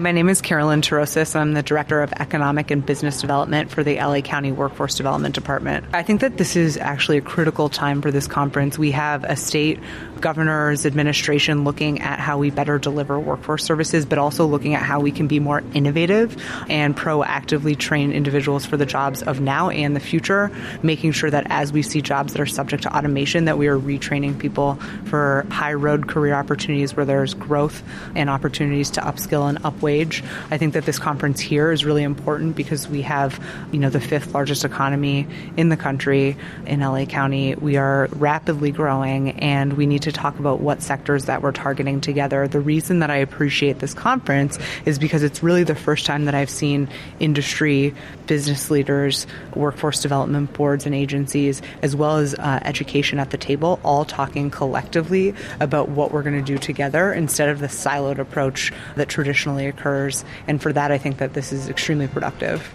My name is Carolyn Tarosis. I'm the Director of Economic and Business Development for the LA County Workforce Development Department. I think that this is actually a critical time for this conference. We have a state governor's administration looking at how we better deliver workforce services, but also looking at how we can be more innovative and proactively train individuals for the jobs of now and the future, making sure that as we see jobs that are subject to automation, that we are retraining people for high road career opportunities where there's growth and opportunities to upskill and upweight wage. I think that this conference here is really important because we have, you know, the fifth largest economy in the country in LA County. We are rapidly growing and we need to talk about what sectors that we're targeting together. The reason that I appreciate this conference is because it's really the first time that I've seen industry, business leaders, workforce development boards and agencies, as well as uh, education at the table, all talking collectively about what we're going to do together instead of the siloed approach that traditionally occurs. And for that, I think that this is extremely productive.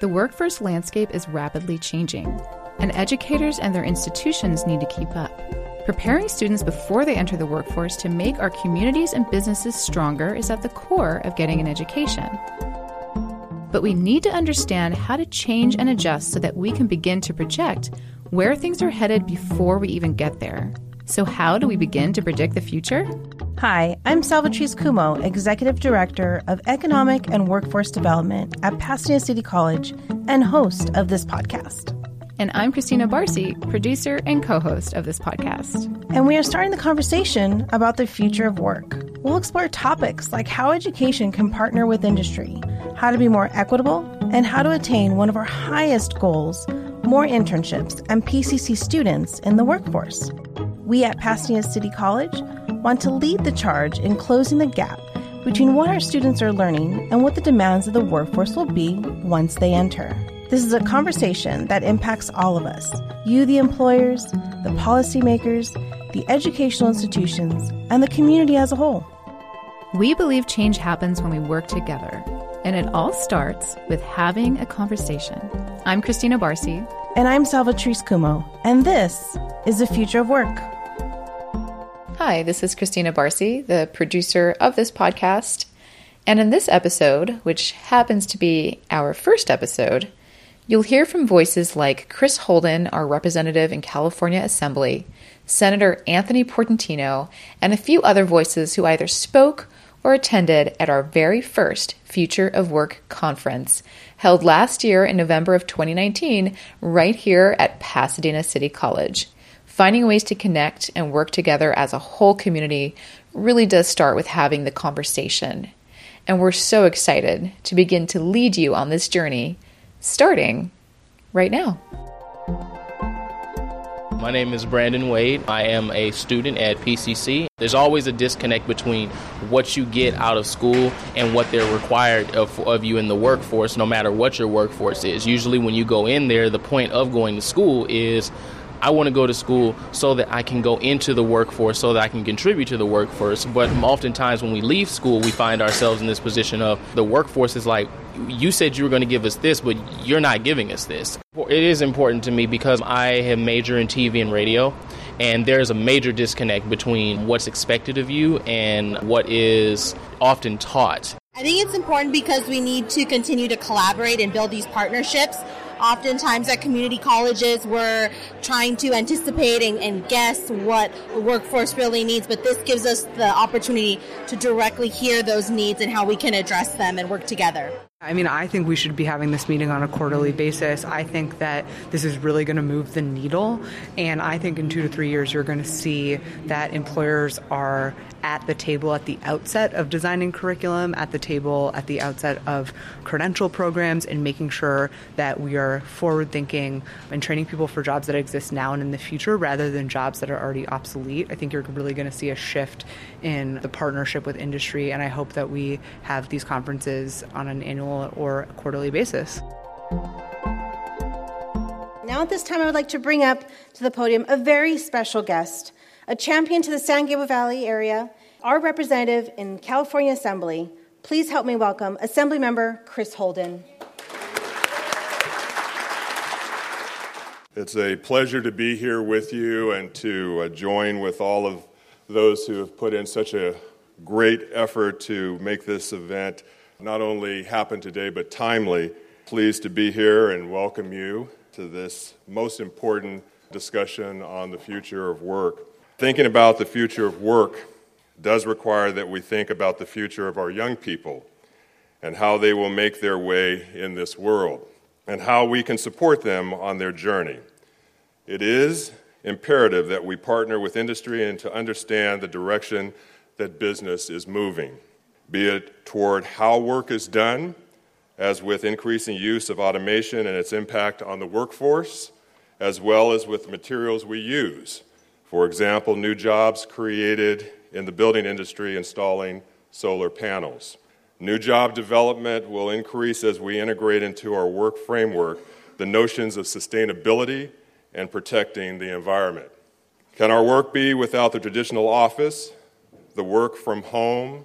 The workforce landscape is rapidly changing, and educators and their institutions need to keep up. Preparing students before they enter the workforce to make our communities and businesses stronger is at the core of getting an education. But we need to understand how to change and adjust so that we can begin to project where things are headed before we even get there. So, how do we begin to predict the future? Hi, I'm Salvatrice Cummo, Executive Director of Economic and Workforce Development at Pasadena City College and host of this podcast. And I'm Christina Barcy, producer and co host of this podcast. And we are starting the conversation about the future of work. We'll explore topics like how education can partner with industry, how to be more equitable, and how to attain one of our highest goals more internships and PCC students in the workforce. We at Pasadena City College want to lead the charge in closing the gap between what our students are learning and what the demands of the workforce will be once they enter. This is a conversation that impacts all of us you, the employers, the policymakers, the educational institutions, and the community as a whole. We believe change happens when we work together, and it all starts with having a conversation. I'm Christina Barcy. And I'm Salvatrice Cummo, and this is the future of work. Hi, this is Christina Barcy, the producer of this podcast. And in this episode, which happens to be our first episode, you'll hear from voices like Chris Holden, our representative in California Assembly, Senator Anthony Portantino, and a few other voices who either spoke or attended at our very first Future of Work conference, held last year in November of 2019, right here at Pasadena City College finding ways to connect and work together as a whole community really does start with having the conversation. And we're so excited to begin to lead you on this journey, starting right now. My name is Brandon Wade. I am a student at PCC. There's always a disconnect between what you get out of school and what they're required of, of, you in the workforce, no matter what your workforce is. Usually, when you go in there, the point of going to school is I want to go to school so that I can go into the workforce, so that I can contribute to the workforce. But oftentimes, when we leave school, we find ourselves in this position of the workforce is like, you said you were going to give us this, but you're not giving us this. It is important to me because I have major in TV and radio, and there's a major disconnect between what's expected of you and what is often taught. I think it's important because we need to continue to collaborate and build these partnerships Oftentimes at community colleges, we're trying to anticipate and, and guess what the workforce really needs, but this gives us the opportunity to directly hear those needs and how we can address them and work together. I mean, I think we should be having this meeting on a quarterly basis. I think that this is really going to move the needle. And I think in two to three years, you're going to see that employers are at the table at the outset of designing curriculum, at the table at the outset of credential programs, and making sure that we are forward thinking and training people for jobs that exist now and in the future rather than jobs that are already obsolete. I think you're really going to see a shift in the partnership with industry. And I hope that we have these conferences on an annual or quarterly basis. Now, at this time, I would like to bring up to the podium a very special guest, a champion to the San Gabriel Valley area, our representative in California Assembly. Please help me welcome Assembly Member Chris Holden. It's a pleasure to be here with you and to uh, join with all of those who have put in such a great effort to make this event not only happen today but timely. Pleased to be here and welcome you to this most important discussion on the future of work. Thinking about the future of work does require that we think about the future of our young people and how they will make their way in this world and how we can support them on their journey. It is imperative that we partner with industry and to understand the direction that business is moving, be it toward how work is done, as with increasing use of automation and its impact on the workforce, as well as with materials we use for example, new jobs created in the building industry installing solar panels. New job development will increase as we integrate into our work framework the notions of sustainability and protecting the environment. Can our work be without the traditional office, the work from home,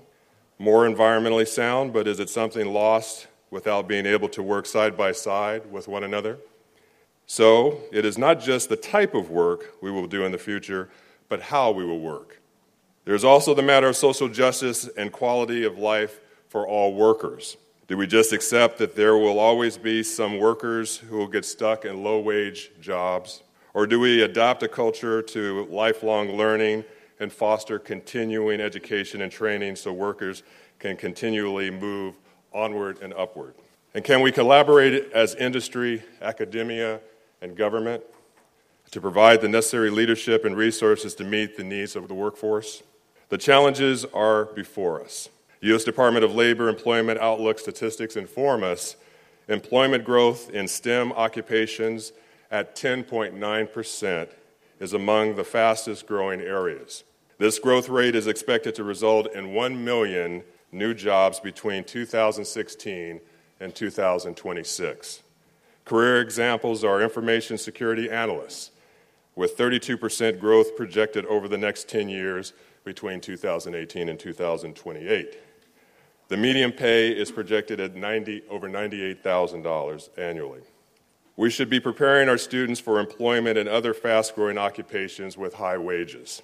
more environmentally sound, but is it something lost without being able to work side by side with one another? So, it is not just the type of work we will do in the future, but how we will work. There's also the matter of social justice and quality of life for all workers. Do we just accept that there will always be some workers who will get stuck in low wage jobs? Or do we adopt a culture to lifelong learning and foster continuing education and training so workers can continually move onward and upward? And can we collaborate as industry, academia, and government to provide the necessary leadership and resources to meet the needs of the workforce. The challenges are before us. U.S. Department of Labor Employment Outlook statistics inform us employment growth in STEM occupations at 10.9% is among the fastest growing areas. This growth rate is expected to result in 1 million new jobs between 2016 and 2026. Career examples are information security analysts, with 32% growth projected over the next 10 years between 2018 and 2028. The median pay is projected at 90, over $98,000 annually. We should be preparing our students for employment in other fast growing occupations with high wages.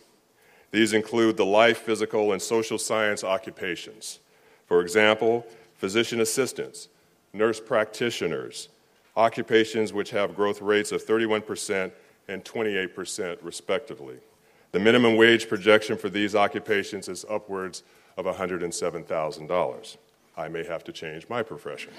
These include the life, physical, and social science occupations. For example, physician assistants, nurse practitioners, occupations which have growth rates of 31% and 28%, respectively. The minimum wage projection for these occupations is upwards of $107,000. I may have to change my profession.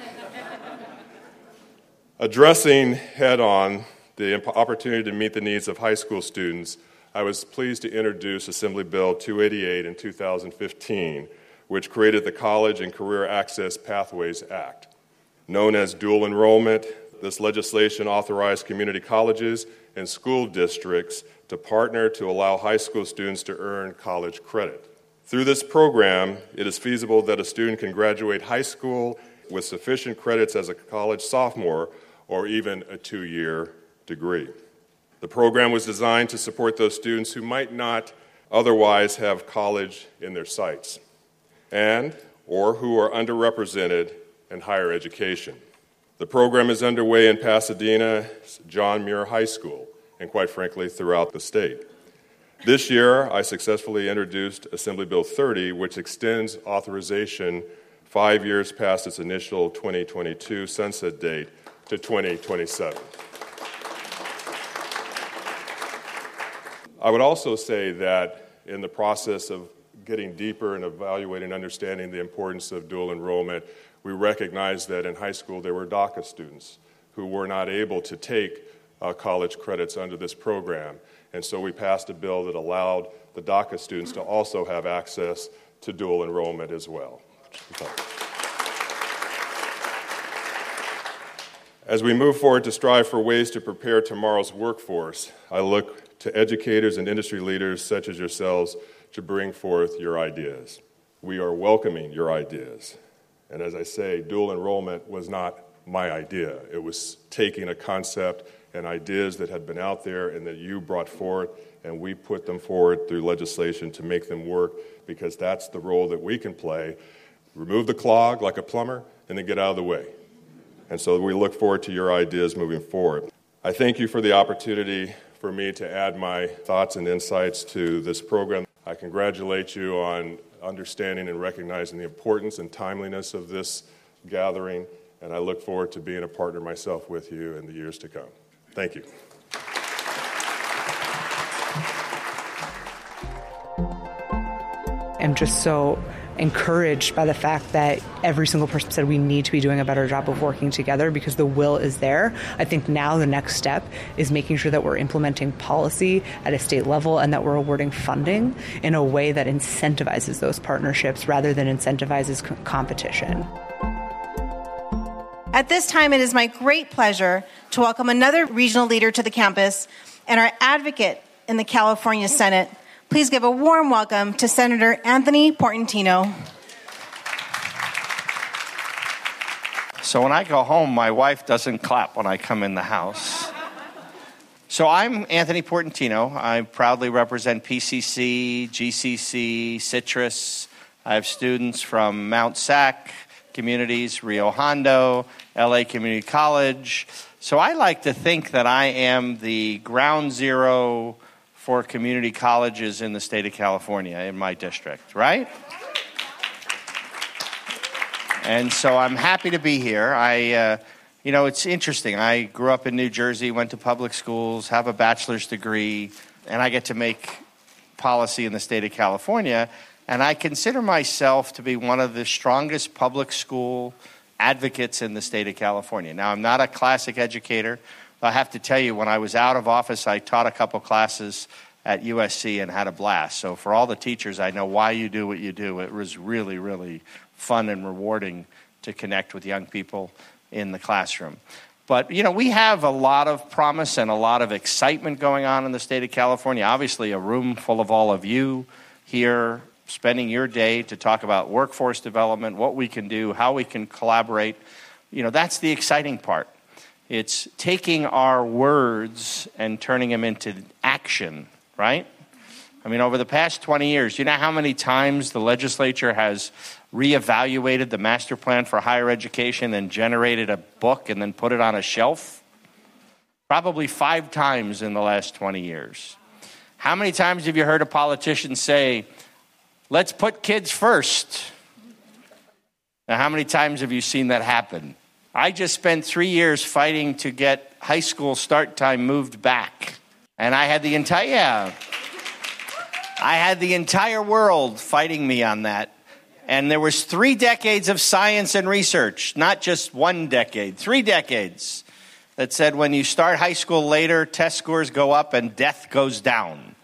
Addressing head on the opportunity to meet the needs of high school students, I was pleased to introduce Assembly Bill 288 in 2015, which created the College and Career Access Pathways Act. Known as dual enrollment, this legislation authorized community colleges and school districts to partner to allow high school students to earn college credit. Through this program, it is feasible that a student can graduate high school with sufficient credits as a college sophomore or even a two year degree. The program was designed to support those students who might not otherwise have college in their sights and or who are underrepresented in higher education. The program is underway in Pasadena's John Muir High School and, quite frankly, throughout the state. This year, I successfully introduced Assembly Bill 30, which extends authorization five years past its initial 2022 sunset date to 2027. I would also say that in the process of getting deeper and evaluating understanding the importance of dual enrollment, we recognized that in high school there were DACA students who were not able to take uh, college credits under this program. And so we passed a bill that allowed the DACA students to also have access to dual enrollment as well. As we move forward to strive for ways to prepare tomorrow's workforce, I look to educators and industry leaders such as yourselves to bring forth your ideas. We are welcoming your ideas. And as I say, dual enrollment was not my idea. It was taking a concept and ideas that had been out there and that you brought forth, and we put them forward through legislation to make them work because that's the role that we can play. Remove the clog like a plumber and then get out of the way. And so we look forward to your ideas moving forward. I thank you for the opportunity for me to add my thoughts and insights to this program. I congratulate you on understanding and recognizing the importance and timeliness of this gathering. And I look forward to being a partner myself with you in the years to come. Thank you. I'm just so encouraged by the fact that every single person said we need to be doing a better job of working together because the will is there. I think now the next step is making sure that we're implementing policy at a state level and that we're awarding funding in a way that incentivizes those partnerships rather than incentivizes co- competition. At this time, it is my great pleasure to welcome another regional leader to the campus and our advocate in the California Senate, Please give a warm welcome to Senator Anthony Portantino. So when I go home, my wife doesn't clap when I come in the house. So I'm Anthony Portantino. I proudly represent PCC, GCC, Citrus. I have students from Mount SAC communities, Rio Hondo, LA Community College. So I like to think that I am the ground zero for community colleges in the state of California in my district, right? And so I'm happy to be here. I, uh, you know, it's interesting. I grew up in New Jersey, went to public schools, have a bachelor's degree, and I get to make policy in the state of California. And I consider myself to be one of the strongest public school advocates in the state of California. Now, I'm not a classic educator. I have to tell you, when I was out of office, I taught a couple classes at USC and had a blast. So, for all the teachers, I know why you do what you do. It was really, really fun and rewarding to connect with young people in the classroom. But, you know, we have a lot of promise and a lot of excitement going on in the state of California. Obviously, a room full of all of you here spending your day to talk about workforce development, what we can do, how we can collaborate. You know, that's the exciting part. It's taking our words and turning them into action, right? I mean, over the past 20 years, you know how many times the legislature has reevaluated the master plan for higher education and generated a book and then put it on a shelf? Probably five times in the last 20 years. How many times have you heard a politician say, let's put kids first? Now, how many times have you seen that happen? I just spent three years fighting to get high school start time moved back. And I had the entire, yeah, I had the entire world fighting me on that. And there was three decades of science and research, not just one decade, three decades that said when you start high school later, test scores go up and death goes down.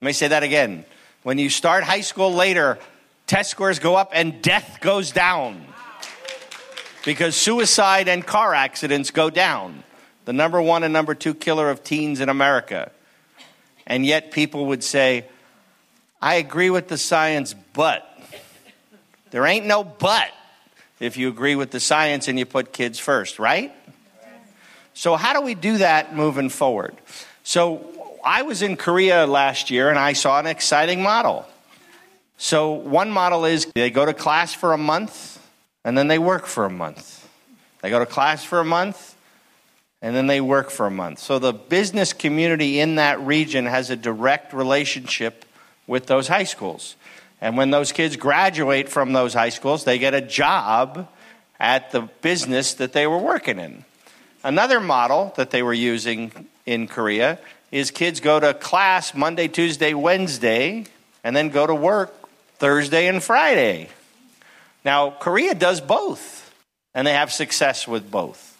Let me say that again. When you start high school later, test scores go up and death goes down because suicide and car accidents go down. The number one and number two killer of teens in America. And yet people would say, I agree with the science, but there ain't no but if you agree with the science and you put kids first, right? So, how do we do that moving forward? So, I was in Korea last year and I saw an exciting model. So, one model is they go to class for a month and then they work for a month. They go to class for a month, and then they work for a month. So the business community in that region has a direct relationship with those high schools. And when those kids graduate from those high schools, they get a job at the business that they were working in. Another model that they were using in Korea is kids go to class Monday, Tuesday, Wednesday, and then go to work Thursday and Friday. Now, Korea does both, and they have success with both.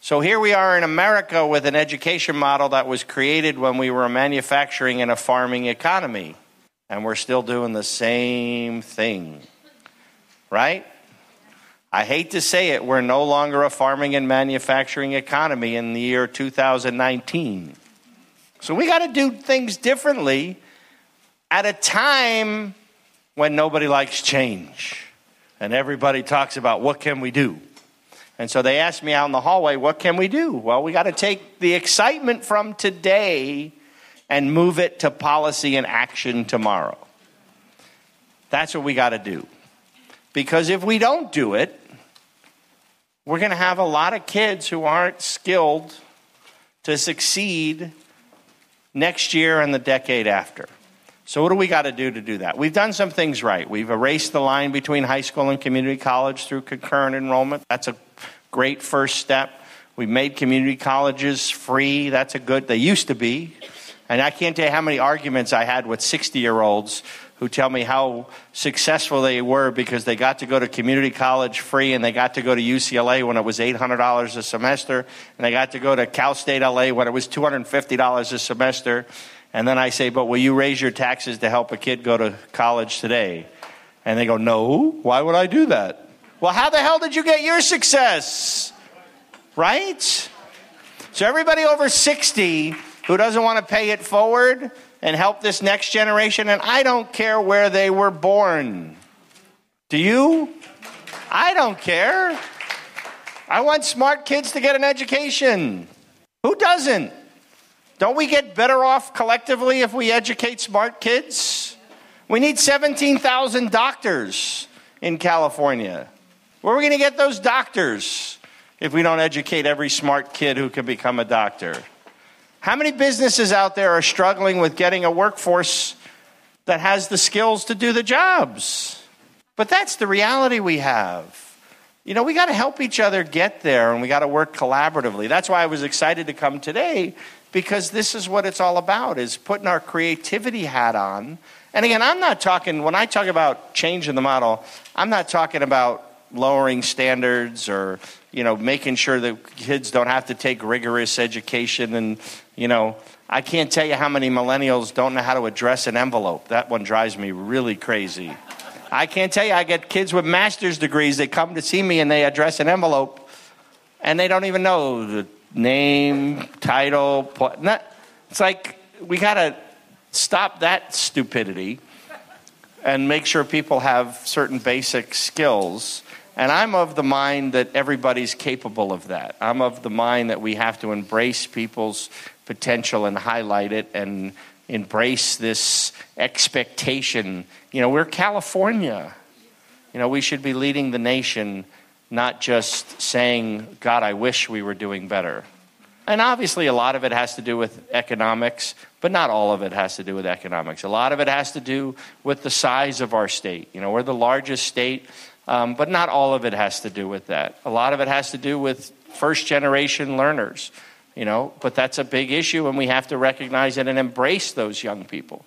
So here we are in America with an education model that was created when we were a manufacturing and a farming economy, and we're still doing the same thing. Right? I hate to say it, we're no longer a farming and manufacturing economy in the year 2019. So we got to do things differently at a time when nobody likes change and everybody talks about what can we do. And so they asked me out in the hallway, what can we do? Well, we got to take the excitement from today and move it to policy and action tomorrow. That's what we got to do. Because if we don't do it, we're going to have a lot of kids who aren't skilled to succeed next year and the decade after. So, what do we got to do to do that? We've done some things right. We've erased the line between high school and community college through concurrent enrollment. That's a great first step. We made community colleges free. That's a good, they used to be. And I can't tell you how many arguments I had with 60 year olds who tell me how successful they were because they got to go to community college free and they got to go to UCLA when it was $800 a semester and they got to go to Cal State LA when it was $250 a semester and then I say, but will you raise your taxes to help a kid go to college today? And they go, no, why would I do that? Well, how the hell did you get your success? Right? So, everybody over 60 who doesn't want to pay it forward and help this next generation, and I don't care where they were born. Do you? I don't care. I want smart kids to get an education. Who doesn't? Don't we get better off collectively if we educate smart kids? We need 17,000 doctors in California. Where are we going to get those doctors if we don't educate every smart kid who can become a doctor? How many businesses out there are struggling with getting a workforce that has the skills to do the jobs? But that's the reality we have. You know, we got to help each other get there and we got to work collaboratively. That's why I was excited to come today because this is what it's all about is putting our creativity hat on. And again i'm not talking when i talk about changing the model i'm not talking about lowering standards or you know making sure that kids don't have to take rigorous education and you know i can't tell you how many millennials don't know how to address an envelope. That one drives me really crazy. I can't tell you i get kids with master's degrees they come to see me and they address an envelope and they don't even know the name, title. Not, it's like we got to stop that stupidity and make sure people have certain basic skills. And I'm of the mind that everybody's capable of that. I'm of the mind that we have to embrace people's potential and highlight it and embrace this expectation. You know, we're California. You know, we should be leading the nation not just saying, God, I wish we were doing better. And obviously, a lot of it has to do with economics, but not all of it has to do with economics. A lot of it has to do with the size of our state. You know, we're the largest state, um, but not all of it has to do with that. A lot of it has to do with first generation learners, you know, but that's a big issue, and we have to recognize it and embrace those young people.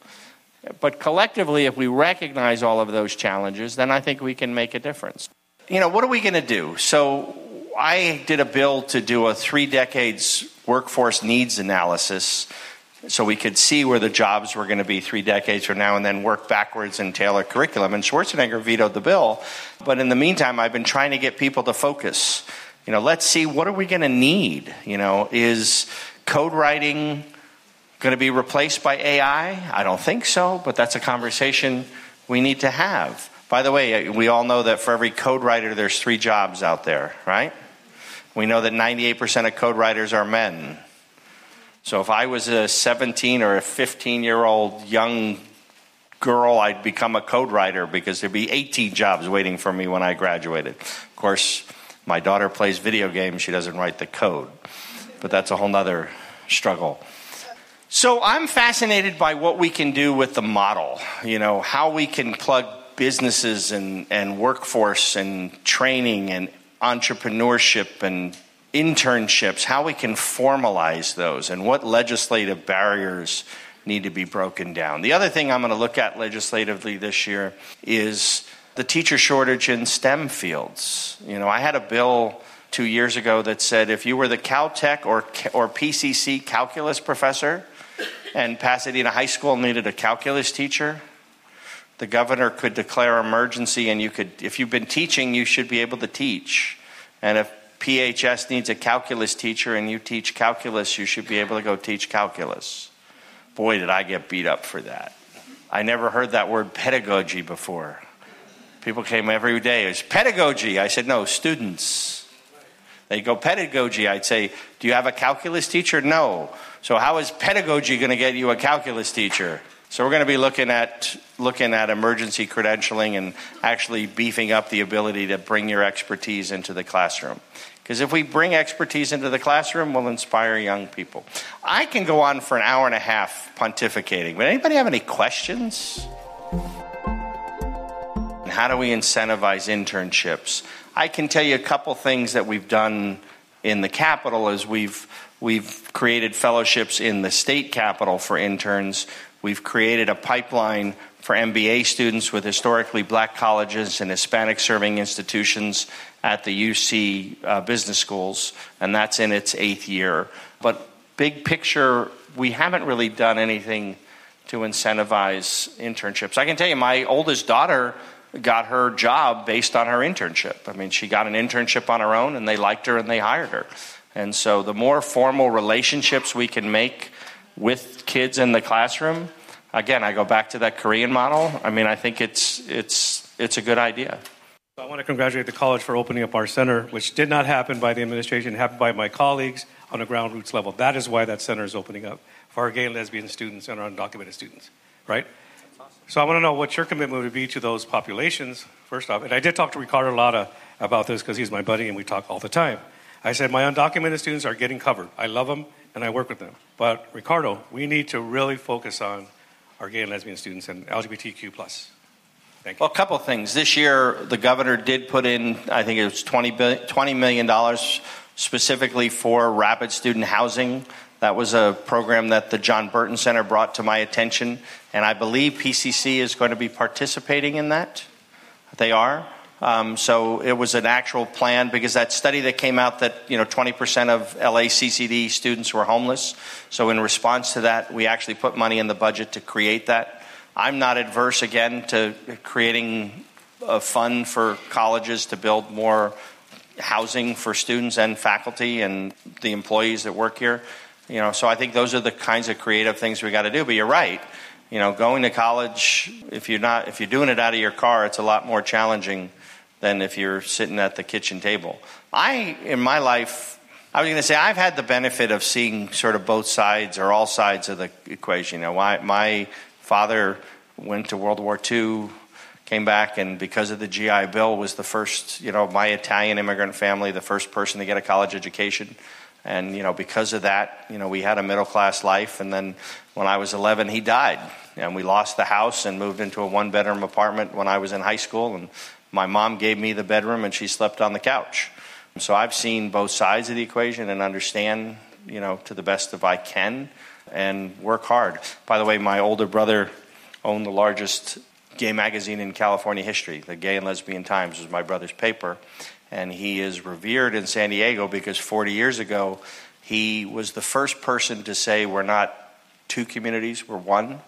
But collectively, if we recognize all of those challenges, then I think we can make a difference you know, what are we going to do? So I did a bill to do a three decades workforce needs analysis so we could see where the jobs were going to be three decades from now and then work backwards and tailor curriculum. And Schwarzenegger vetoed the bill. But in the meantime, I've been trying to get people to focus. You know, let's see what are we going to need? You know, is code writing going to be replaced by AI? I don't think so, but that's a conversation we need to have. By the way, we all know that for every code writer, there's three jobs out there, right? We know that 98% of code writers are men. So if I was a 17 or a 15 year old young girl, I'd become a code writer because there'd be 18 jobs waiting for me when I graduated. Of course, my daughter plays video games, she doesn't write the code. But that's a whole nother struggle. So I'm fascinated by what we can do with the model, you know, how we can plug businesses and, and workforce and training and entrepreneurship and internships, how we can formalize those and what legislative barriers need to be broken down. The other thing I'm going to look at legislatively this year is the teacher shortage in STEM fields. You know, I had a bill two years ago that said if you were the Caltech or, or PCC calculus professor and Pasadena High School needed a calculus teacher, the governor could declare emergency and you could if you've been teaching you should be able to teach. And if phs needs a calculus teacher and you teach calculus you should be able to go teach calculus. Boy did i get beat up for that. I never heard that word pedagogy before. People came every day it's pedagogy. I said no students. They go pedagogy. I'd say do you have a calculus teacher? No. So how is pedagogy going to get you a calculus teacher So we're going to be looking at looking at emergency credentialing and actually beefing up the ability to bring your expertise into the classroom. Because if we bring expertise into the classroom, we'll inspire young people. I can go on for an hour and a half pontificating, but anybody have any questions? How do we incentivize internships? I can tell you a couple things that we've done in the capital is we've we've created fellowships in the state capital for interns. We've created a pipeline for MBA students with historically black colleges and Hispanic serving institutions at the UC uh, business schools, and that's in its eighth year. But big picture, we haven't really done anything to incentivize internships. I can tell you, my oldest daughter got her job based on her internship. I mean, she got an internship on her own, and they liked her and they hired her. And so, the more formal relationships we can make with kids in the classroom, again, I go back to that Korean model. I mean, I think it's it's it's a good idea. I want to congratulate the college for opening up our center, which did not happen by the administration, happened by my colleagues on a ground roots level. That is why that center is opening up for our gay and lesbian students and our undocumented students, right? So I want to know what your commitment would be to those populations, first off. And I did talk to Ricardo Lara about this because he's my buddy and we talk all the time. I said, my undocumented students are getting covered. I love them and I work with them. But Ricardo, we need to really focus on our gay and lesbian students and LGBTQ plus. Thank you. Well, a couple of things. This year, the governor did put in, I think it was $20, $20 million specifically for rapid student housing. That was a program that the John Burton Center brought to my attention, and I believe PCC is going to be participating in that. They are. Um, so it was an actual plan because that study that came out that you know 20% of LACCD students were homeless. So in response to that, we actually put money in the budget to create that. I'm not adverse again to creating a fund for colleges to build more housing for students and faculty and the employees that work here. You know, so I think those are the kinds of creative things we got to do. But you're right. You know, going to college if you're not if you're doing it out of your car, it's a lot more challenging than if you're sitting at the kitchen table. I, in my life, I was going to say I've had the benefit of seeing sort of both sides or all sides of the equation. You know, my, my father went to World War II, came back, and because of the GI Bill, was the first, you know, my Italian immigrant family, the first person to get a college education. And, you know, because of that, you know, we had a middle class life. And then when I was 11, he died. And we lost the house and moved into a one bedroom apartment when I was in high school. And my mom gave me the bedroom and she slept on the couch. So I've seen both sides of the equation and understand, you know, to the best of I can and work hard. By the way, my older brother owned the largest gay magazine in California history. The Gay and Lesbian Times was my brother's paper. And he is revered in San Diego because 40 years ago, he was the first person to say, We're not two communities, we're one.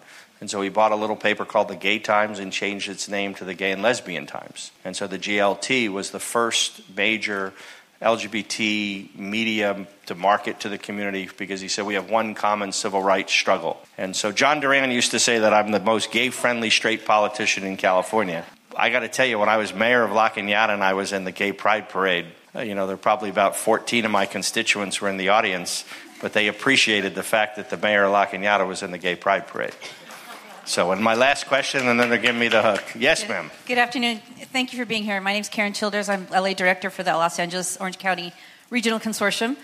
And so he bought a little paper called the Gay Times and changed its name to the Gay and Lesbian Times. And so the GLT was the first major LGBT media to market to the community because he said we have one common civil rights struggle. And so John Duran used to say that I'm the most gay friendly straight politician in California. I got to tell you, when I was mayor of La Cañada and I was in the gay pride parade, uh, you know, there were probably about 14 of my constituents were in the audience, but they appreciated the fact that the mayor of La Cañada was in the gay pride parade. So, and my last question, and then they're giving me the hook. Yes, Good, ma'am. Good afternoon. Thank you for being here. My name is Karen Childers. I'm LA Director for the Los Angeles Orange County Regional Consortium,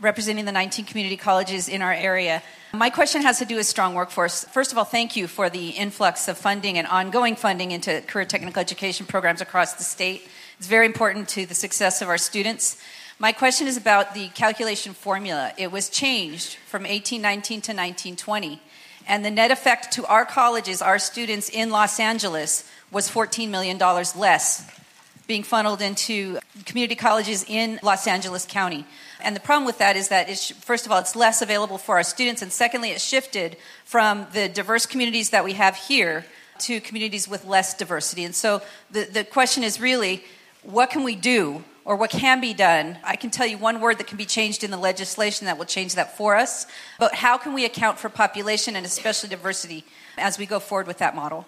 representing the 19 community colleges in our area. My question has to do with strong workforce. First of all, thank you for the influx of funding and ongoing funding into career technical education programs across the state. It's very important to the success of our students. My question is about the calculation formula. It was changed from 1819 to 1920. And the net effect to our colleges, our students in Los Angeles, was $14 million less being funneled into community colleges in Los Angeles County. And the problem with that is that, it's, first of all, it's less available for our students, and secondly, it shifted from the diverse communities that we have here to communities with less diversity. And so the, the question is really what can we do or what can be done. I can tell you one word that can be changed in the legislation that will change that for us. But how can we account for population and especially diversity as we go forward with that model?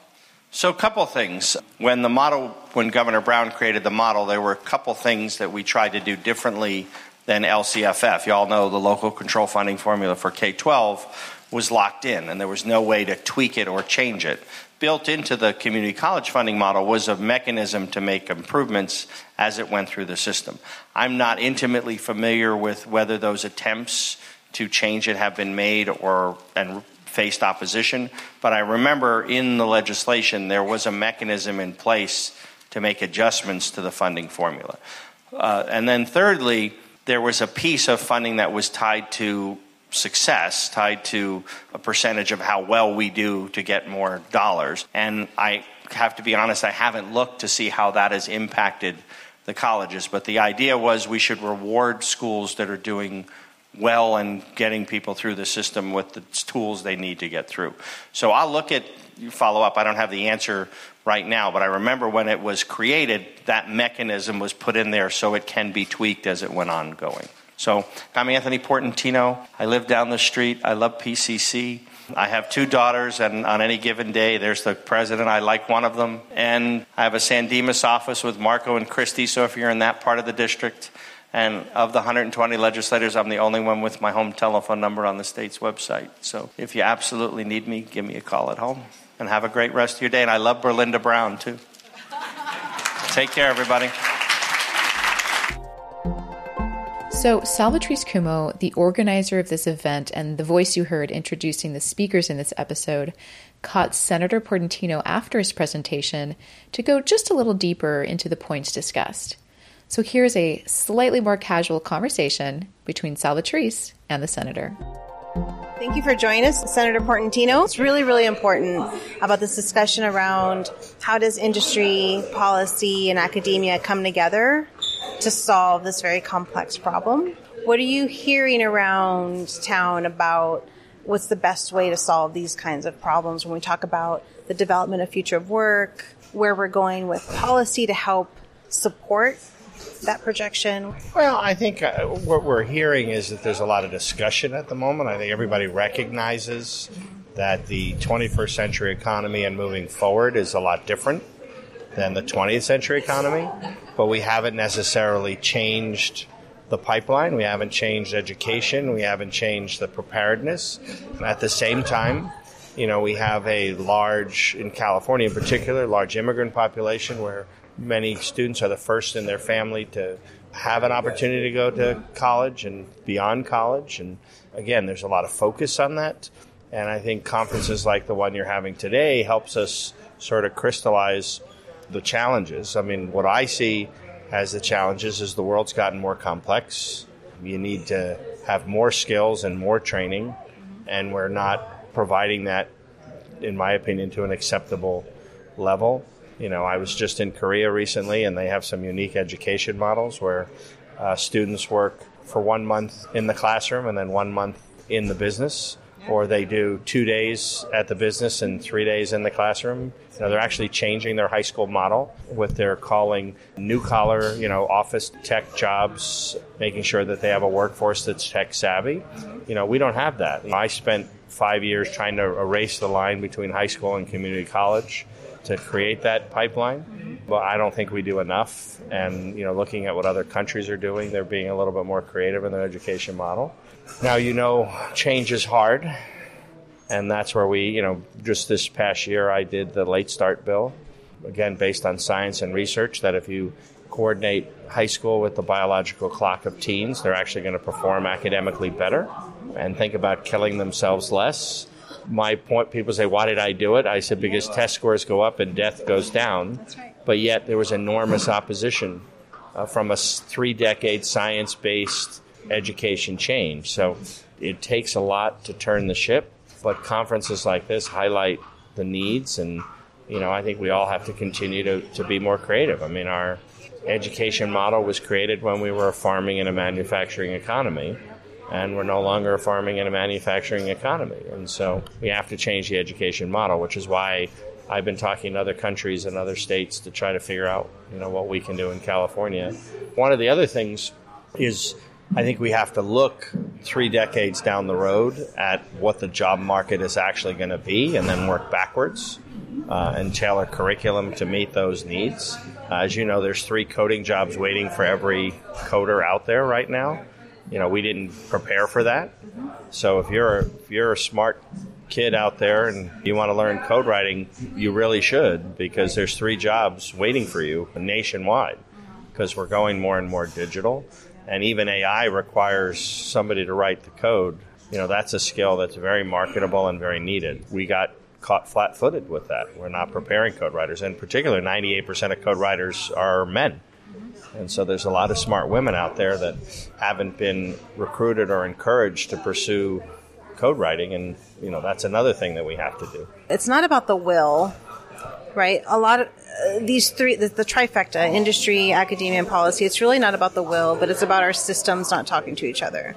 So, a couple things. When the model, when Governor Brown created the model, there were a couple things that we tried to do differently than LCFF. You all know the local control funding formula for K 12 was locked in, and there was no way to tweak it or change it. Built into the community college funding model was a mechanism to make improvements as it went through the system. I'm not intimately familiar with whether those attempts to change it have been made or and faced opposition, but I remember in the legislation there was a mechanism in place to make adjustments to the funding formula. Uh, and then, thirdly, there was a piece of funding that was tied to success, tied to a percentage of how well we do to get more dollars. And I have to be honest, I haven't looked to see how that has impacted the colleges. But the idea was we should reward schools that are doing well and getting people through the system with the tools they need to get through. So I'll look at follow up. I don't have the answer right now, but I remember when it was created, that mechanism was put in there so it can be tweaked as it went on going. So I'm Anthony Portantino. I live down the street. I love PCC. I have two daughters, and on any given day, there's the president. I like one of them. And I have a San Dimas office with Marco and Christy. So if you're in that part of the district, and of the 120 legislators, I'm the only one with my home telephone number on the state's website. So if you absolutely need me, give me a call at home. And have a great rest of your day. And I love Berlinda Brown, too. Take care, everybody. So, Salvatrice Cummo, the organizer of this event and the voice you heard introducing the speakers in this episode, caught Senator Portantino after his presentation to go just a little deeper into the points discussed. So here's a slightly more casual conversation between Salvatrice and the senator. Thank you for joining us, Senator Portantino. It's really, really important about this discussion around how does industry, policy, and academia come together to solve this very complex problem. What are you hearing around town about what's the best way to solve these kinds of problems when we talk about the development of future of work, where we're going with policy to help support that projection? Well, I think uh, what we're hearing is that there's a lot of discussion at the moment. I think everybody recognizes that the 21st century economy and moving forward is a lot different than the 20th century economy, but we haven't necessarily changed the pipeline. We haven't changed education. We haven't changed the preparedness. At the same time, you know, we have a large, in California in particular, large immigrant population where many students are the first in their family to have an opportunity to go to college and beyond college. And again, there's a lot of focus on that. And I think conferences like the one you're having today helps us sort of crystallize the challenges. I mean, what I see as the challenges is the world's gotten more complex. You need to have more skills and more training, and we're not providing that, in my opinion, to an acceptable level. You know, I was just in Korea recently, and they have some unique education models where uh, students work for one month in the classroom and then one month in the business, or they do two days at the business and three days in the classroom. You know, they're actually changing their high school model with their calling new collar, you know, office tech jobs, making sure that they have a workforce that's tech savvy. You know, we don't have that. I spent five years trying to erase the line between high school and community college to create that pipeline. Mm-hmm. But I don't think we do enough. And you know, looking at what other countries are doing, they're being a little bit more creative in their education model. Now, you know, change is hard, and that's where we, you know, just this past year, I did the late start bill, again based on science and research that if you coordinate high school with the biological clock of teens, they're actually going to perform academically better and think about killing themselves less. My point people say why did i do it? I said because test scores go up and death goes down. But yet there was enormous opposition uh, from a three decade science based education change so it takes a lot to turn the ship but conferences like this highlight the needs and you know i think we all have to continue to, to be more creative i mean our education model was created when we were a farming and a manufacturing economy and we're no longer a farming and a manufacturing economy. And so we have to change the education model, which is why I've been talking to other countries and other states to try to figure out, you know, what we can do in California. One of the other things is I think we have to look three decades down the road at what the job market is actually going to be and then work backwards uh, and tailor curriculum to meet those needs. Uh, as you know, there's three coding jobs waiting for every coder out there right now. You know, we didn't prepare for that. So if you're a, if you're a smart kid out there and you want to learn code writing, you really should because there's three jobs waiting for you nationwide because we're going more and more digital. And even AI requires somebody to write the code. You know, that's a skill that's very marketable and very needed. We got caught flat footed with that. We're not preparing code writers. In particular, 98% of code writers are men. And so there's a lot of smart women out there that haven't been recruited or encouraged to pursue code writing. And, you know, that's another thing that we have to do. It's not about the will, right? A lot of these three, the, the trifecta, industry, academia, and policy, it's really not about the will, but it's about our systems not talking to each other.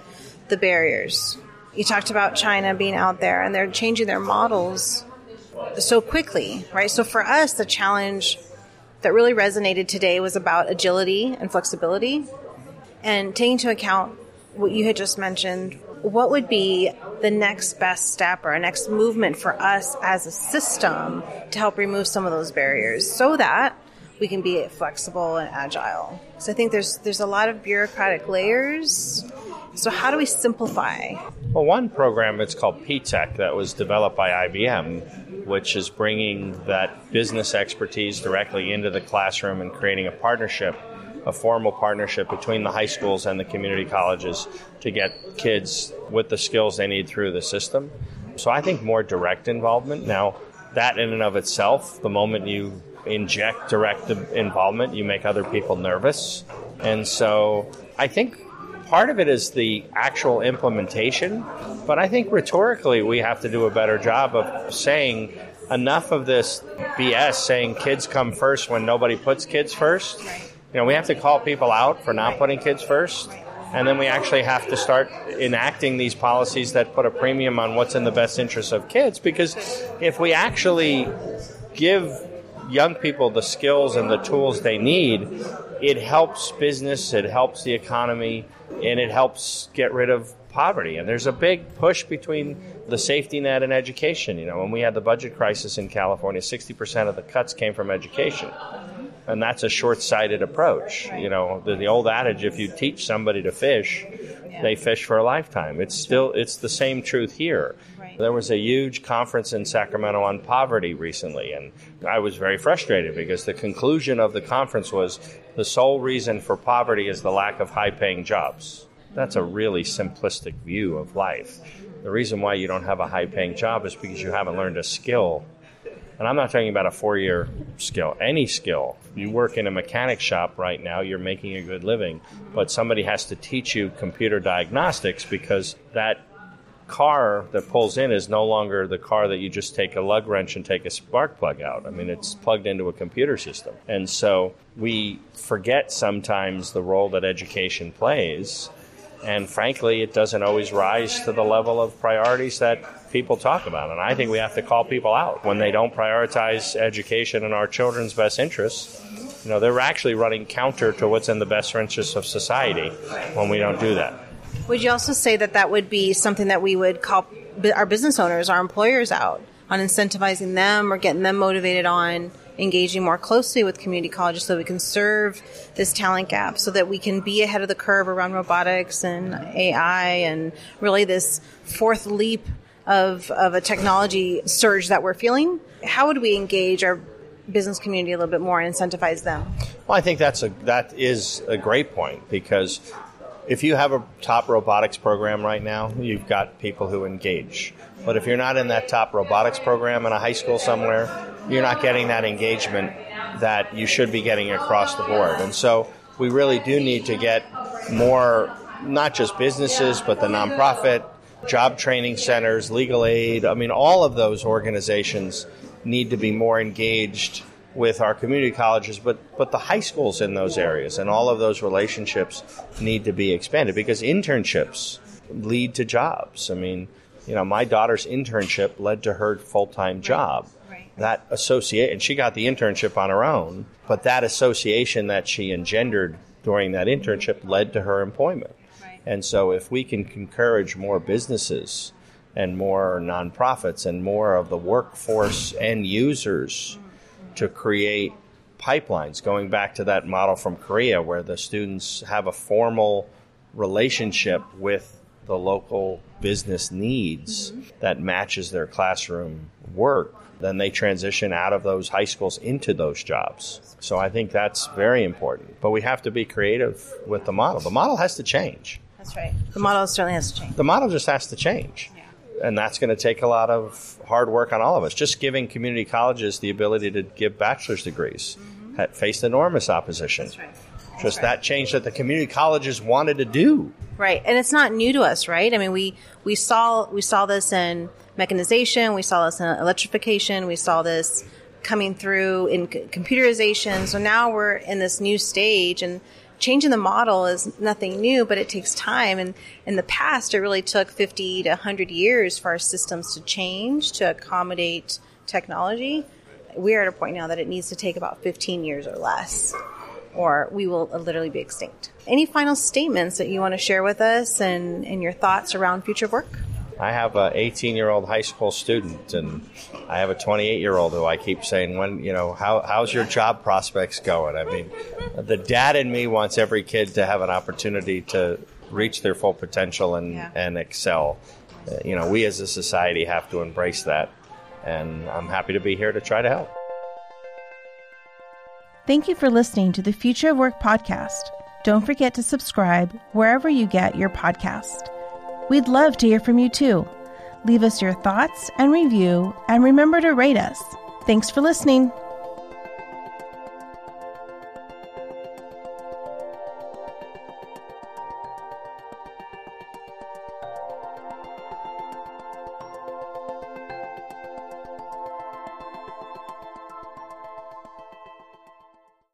The barriers. You talked about China being out there and they're changing their models so quickly, right? So for us, the challenge that really resonated today was about agility and flexibility and taking into account what you had just mentioned. What would be the next best step or a next movement for us as a system to help remove some of those barriers so that we can be flexible and agile? So I think there's there's a lot of bureaucratic layers. So how do we simplify? Well, one program it's called PTech that was developed by IBM, which is bringing that business expertise directly into the classroom and creating a partnership, a formal partnership between the high schools and the community colleges to get kids with the skills they need through the system. So I think more direct involvement. Now, that in and of itself, the moment you inject direct involvement, you make other people nervous. And so I think part of it is the actual implementation, but I think rhetorically we have to do a better job of saying enough of this BS saying kids come first when nobody puts kids first. You know, we have to call people out for not putting kids first. And then we actually have to start enacting these policies that put a premium on what's in the best interest of kids. Because if we actually give young people the skills and the tools they need, it helps business, it helps the economy, and it helps get rid of poverty. And there's a big push between the safety net and education. You know, when we had the budget crisis in California, 60% of the cuts came from education. And that's a short sighted approach. You know, the, the, old adage if you teach somebody to fish, they fish for a lifetime. It's still, it's the same truth here. There was a huge conference in Sacramento on poverty recently, and I was very frustrated because the conclusion of the conference was the sole reason for poverty is the lack of high paying jobs. That's a really simplistic view of life. The reason why you don't have a high paying job is because you haven't learned a skill. And I'm not talking about a four year skill, any skill. You work in a mechanic shop right now, you're making a good living, but somebody has to teach you computer diagnostics because that car that pulls in is no longer the car that you just take a lug wrench and take a spark plug out. I mean, it's plugged into a computer system. And so we forget sometimes the role that education plays. And frankly, it doesn't always rise to the level of priorities that people talk about. And I think we have to call people out when they don't prioritize education in our children's best interests. You know, they're actually running counter to what's in the best interests of society when we don't do that. Would you also say that that would be something that we would call our business owners, our employers out on incentivizing them or getting them motivated on engaging more closely with community colleges so we can serve this talent gap so that we can be ahead of the curve around robotics and AI and really this fourth leap of, of a technology surge that we're feeling? How would we engage our business community a little bit more and incentivize them? Well, I think that's a that is a great point because if you have a top robotics program right now, you've got people who engage. But if you're not in that top robotics program in a high school somewhere, you're not getting that engagement that you should be getting across the board. And so we really do need to get more, not just businesses, but the nonprofit, job training centers, legal aid. I mean, all of those organizations need to be more engaged with our community colleges, but, but the high schools in those areas and all of those relationships need to be expanded because internships lead to jobs. I mean, you know, my daughter's internship led to her full time job. Right. That associate, and she got the internship on her own, but that association that she engendered during that internship led to her employment. And so, if we can encourage more businesses and more nonprofits and more of the workforce and users to create pipelines, going back to that model from Korea where the students have a formal relationship with the local business needs mm-hmm. that matches their classroom work, then they transition out of those high schools into those jobs. So I think that's very important. But we have to be creative with the model. The model has to change. That's right. The model certainly has to change. The model just has to change. Yeah. And that's going to take a lot of hard work on all of us. Just giving community colleges the ability to give bachelor's degrees mm-hmm. faced enormous opposition. That's right. That's just right. that change that the community colleges wanted to do. Right. And it's not new to us, right? I mean, we, we saw we saw this in mechanization, we saw this in electrification, we saw this coming through in computerization. So now we're in this new stage and changing the model is nothing new, but it takes time. And in the past, it really took 50 to 100 years for our systems to change to accommodate technology. We're at a point now that it needs to take about 15 years or less, or we will literally be extinct. Any final statements that you want to share with us and, and your thoughts around future work? I have an 18 year old high school student, and I have a 28 year old who I keep saying, "When you know, how, how's your job prospects going?" I mean, the dad in me wants every kid to have an opportunity to reach their full potential and yeah. and excel. Uh, you know, we as a society have to embrace that, and I'm happy to be here to try to help. Thank you for listening to the Future of Work podcast. Don't forget to subscribe wherever you get your podcast. We'd love to hear from you too. Leave us your thoughts and review, and remember to rate us. Thanks for listening.